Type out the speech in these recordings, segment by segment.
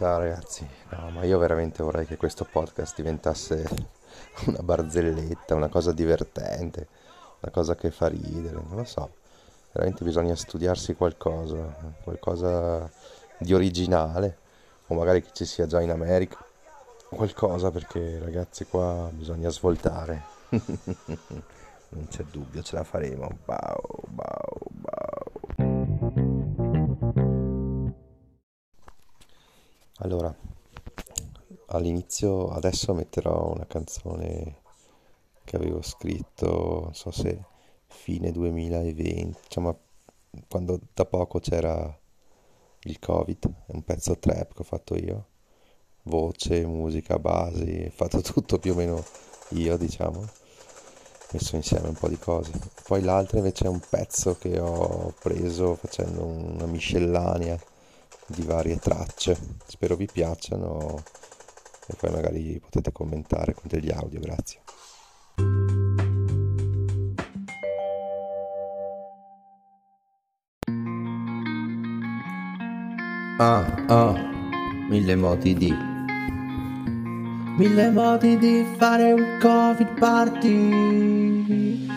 Ciao ragazzi, no, ma io veramente vorrei che questo podcast diventasse una barzelletta, una cosa divertente, una cosa che fa ridere, non lo so. Veramente bisogna studiarsi qualcosa, qualcosa di originale, o magari che ci sia già in America, qualcosa perché ragazzi qua bisogna svoltare. non c'è dubbio, ce la faremo. Bau, Allora, all'inizio adesso metterò una canzone che avevo scritto, non so se fine 2020, diciamo quando da poco c'era il Covid, è un pezzo trap che ho fatto io, voce, musica, basi, ho fatto tutto più o meno io, diciamo, messo insieme un po' di cose. Poi l'altra invece è un pezzo che ho preso facendo una miscellanea di varie tracce. Spero vi piacciono e poi magari potete commentare con degli audio, grazie. Ah, ah, mille modi di Mille modi di fare un covid party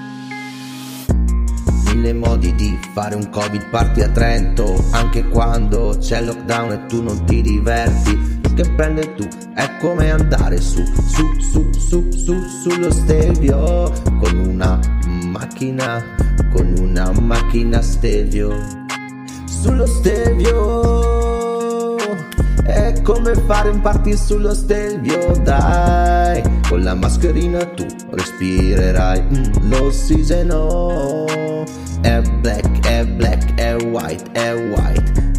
Mille modi di fare un covid. Party a Trento Anche quando c'è lockdown e tu non ti diverti. Lo che prende tu è come andare su, su, su, su, su, sullo stevio Con una macchina, con una macchina stevio Sullo stevio è come fare un party sullo stelvio, dai. Con la mascherina tu respirerai mm, l'ossigeno. È black, è black, è white, è white.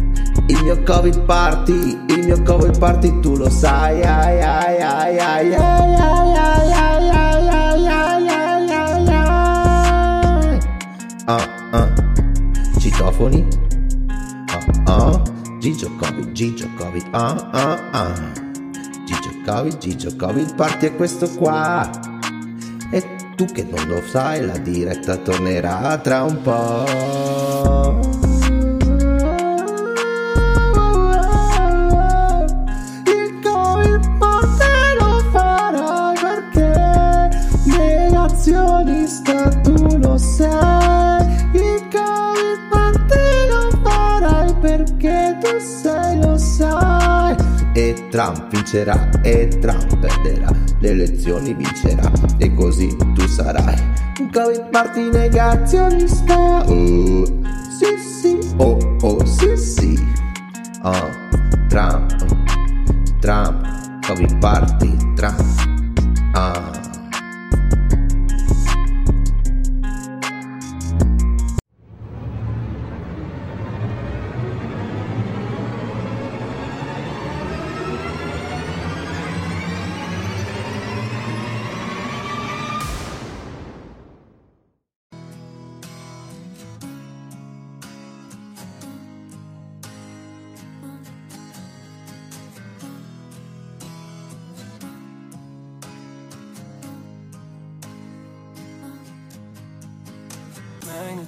Il mio covid party, il mio covid party tu lo sai. Ai, ai, ai, ai, ai, ai, ai, ai, ai, ai, ai, ai, ai, ai. Ah, ah. Citofoni. Ah, ah. Gigio Covid, Gigio Covid, ah ah ah. Gigio Covid, Gigio Covid, parti è questo qua. E tu che non lo sai, la diretta tornerà tra un po'. Il Covid forte lo farai perché negazionista tu lo sai. Il Covid forte lo farai perché tu sei lo sai. E Trump vincerà e Trump perderà, elezioni vincerà e così tu sarai un Covid party negazionista. Oh, sì sì, oh oh sì sì. Oh, Trump, Trump, Covid party, Trump.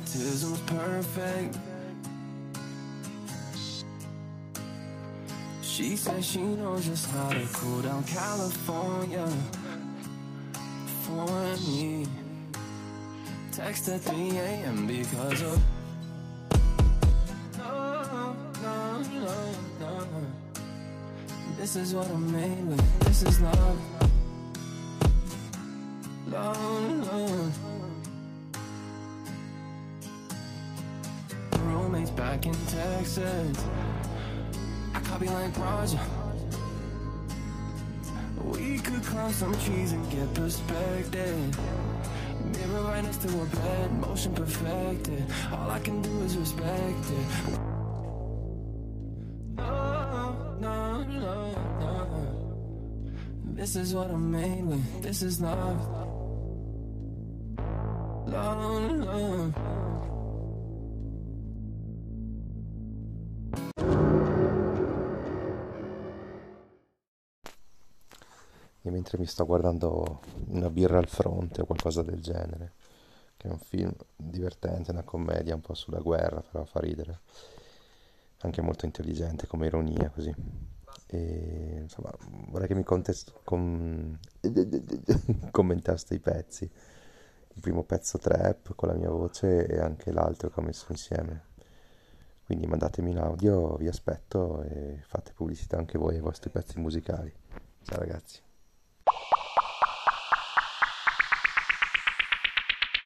Magnetism's perfect. She says she knows just how to cool down California for me. Text at 3 a.m. because of. No, no, no, no. This is what I'm made with. This is love. Love, love. Back in Texas. I copy like Roger. We could climb some trees and get perspective. Mirror right next to a bed, motion perfected. All I can do is respect it. No, no, no, no. This is what I'm made with. This is love. Love, love. E mentre mi sto guardando una birra al fronte o qualcosa del genere, che è un film divertente, una commedia un po' sulla guerra, però fa ridere, anche molto intelligente come ironia così. e insomma vorrei che mi contest- com- commentaste i pezzi il primo pezzo trap con la mia voce e anche l'altro che ho messo insieme quindi mandatemi in audio vi aspetto e fate pubblicità anche voi ai vostri pezzi musicali. Ciao ragazzi